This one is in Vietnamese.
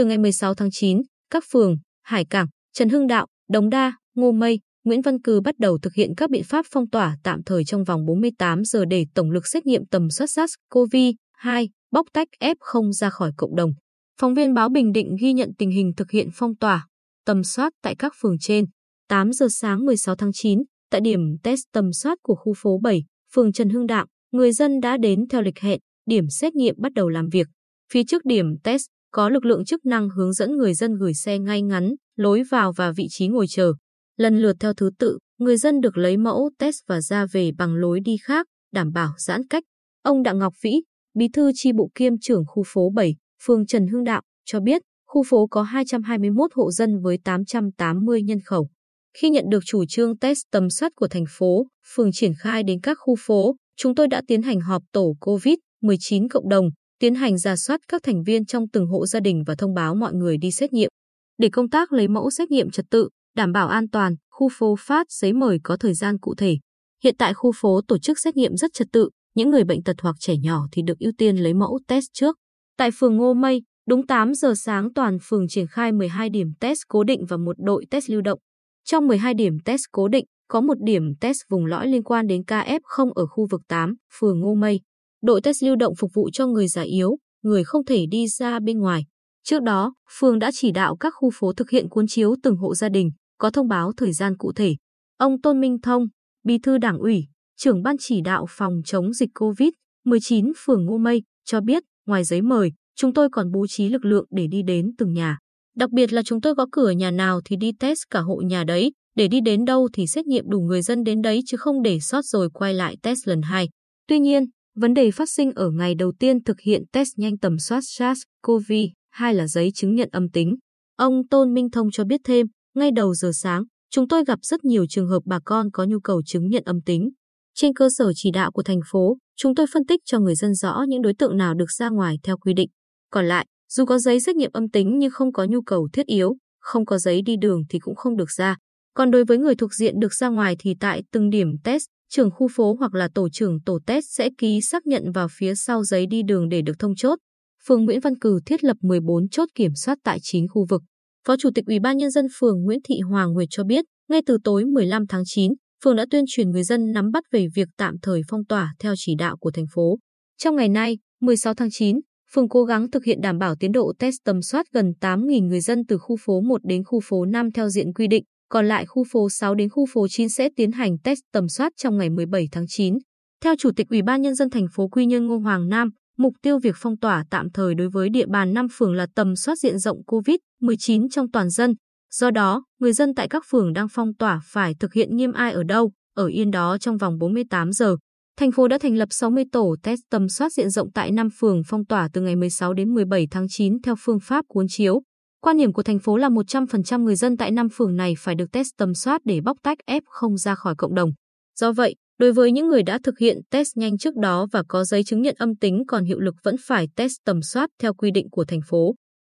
Từ ngày 16 tháng 9, các phường Hải Cảng, Trần Hưng Đạo, Đống Đa, Ngô Mây, Nguyễn Văn Cừ bắt đầu thực hiện các biện pháp phong tỏa tạm thời trong vòng 48 giờ để tổng lực xét nghiệm tầm soát SARS-CoV-2, bóc tách F0 ra khỏi cộng đồng. Phóng viên báo Bình Định ghi nhận tình hình thực hiện phong tỏa, tầm soát tại các phường trên. 8 giờ sáng 16 tháng 9, tại điểm test tầm soát của khu phố 7, phường Trần Hưng Đạo, người dân đã đến theo lịch hẹn, điểm xét nghiệm bắt đầu làm việc. Phía trước điểm test, có lực lượng chức năng hướng dẫn người dân gửi xe ngay ngắn, lối vào và vị trí ngồi chờ. Lần lượt theo thứ tự, người dân được lấy mẫu test và ra về bằng lối đi khác, đảm bảo giãn cách. Ông Đặng Ngọc Vĩ, bí thư chi bộ kiêm trưởng khu phố 7, phường Trần Hưng Đạo, cho biết khu phố có 221 hộ dân với 880 nhân khẩu. Khi nhận được chủ trương test tầm soát của thành phố, phường triển khai đến các khu phố, chúng tôi đã tiến hành họp tổ COVID-19 cộng đồng, tiến hành ra soát các thành viên trong từng hộ gia đình và thông báo mọi người đi xét nghiệm. Để công tác lấy mẫu xét nghiệm trật tự, đảm bảo an toàn, khu phố phát giấy mời có thời gian cụ thể. Hiện tại khu phố tổ chức xét nghiệm rất trật tự, những người bệnh tật hoặc trẻ nhỏ thì được ưu tiên lấy mẫu test trước. Tại phường Ngô Mây, đúng 8 giờ sáng toàn phường triển khai 12 điểm test cố định và một đội test lưu động. Trong 12 điểm test cố định, có một điểm test vùng lõi liên quan đến KF0 ở khu vực 8, phường Ngô Mây. Đội test lưu động phục vụ cho người già yếu, người không thể đi ra bên ngoài. Trước đó, phường đã chỉ đạo các khu phố thực hiện cuốn chiếu từng hộ gia đình, có thông báo thời gian cụ thể. Ông Tôn Minh Thông, Bí thư Đảng ủy, trưởng ban chỉ đạo phòng chống dịch COVID-19 phường Ngô Mây, cho biết, ngoài giấy mời, chúng tôi còn bố trí lực lượng để đi đến từng nhà. Đặc biệt là chúng tôi có cửa nhà nào thì đi test cả hộ nhà đấy, để đi đến đâu thì xét nghiệm đủ người dân đến đấy chứ không để sót rồi quay lại test lần hai. Tuy nhiên, vấn đề phát sinh ở ngày đầu tiên thực hiện test nhanh tầm soát SARS-CoV-2 là giấy chứng nhận âm tính. Ông Tôn Minh Thông cho biết thêm, ngay đầu giờ sáng, chúng tôi gặp rất nhiều trường hợp bà con có nhu cầu chứng nhận âm tính. Trên cơ sở chỉ đạo của thành phố, chúng tôi phân tích cho người dân rõ những đối tượng nào được ra ngoài theo quy định. Còn lại, dù có giấy xét nghiệm âm tính nhưng không có nhu cầu thiết yếu, không có giấy đi đường thì cũng không được ra. Còn đối với người thuộc diện được ra ngoài thì tại từng điểm test, trưởng khu phố hoặc là tổ trưởng tổ test sẽ ký xác nhận vào phía sau giấy đi đường để được thông chốt. Phường Nguyễn Văn Cử thiết lập 14 chốt kiểm soát tại 9 khu vực. Phó Chủ tịch Ủy ban Nhân dân phường Nguyễn Thị Hoàng Nguyệt cho biết, ngay từ tối 15 tháng 9, phường đã tuyên truyền người dân nắm bắt về việc tạm thời phong tỏa theo chỉ đạo của thành phố. Trong ngày nay, 16 tháng 9, phường cố gắng thực hiện đảm bảo tiến độ test tầm soát gần 8.000 người dân từ khu phố 1 đến khu phố 5 theo diện quy định, còn lại khu phố 6 đến khu phố 9 sẽ tiến hành test tầm soát trong ngày 17 tháng 9. Theo Chủ tịch Ủy ban Nhân dân thành phố Quy Nhơn Ngô Hoàng Nam, mục tiêu việc phong tỏa tạm thời đối với địa bàn 5 phường là tầm soát diện rộng COVID-19 trong toàn dân. Do đó, người dân tại các phường đang phong tỏa phải thực hiện nghiêm ai ở đâu, ở yên đó trong vòng 48 giờ. Thành phố đã thành lập 60 tổ test tầm soát diện rộng tại 5 phường phong tỏa từ ngày 16 đến 17 tháng 9 theo phương pháp cuốn chiếu. Quan điểm của thành phố là 100% người dân tại 5 phường này phải được test tầm soát để bóc tách F0 ra khỏi cộng đồng. Do vậy, đối với những người đã thực hiện test nhanh trước đó và có giấy chứng nhận âm tính còn hiệu lực vẫn phải test tầm soát theo quy định của thành phố.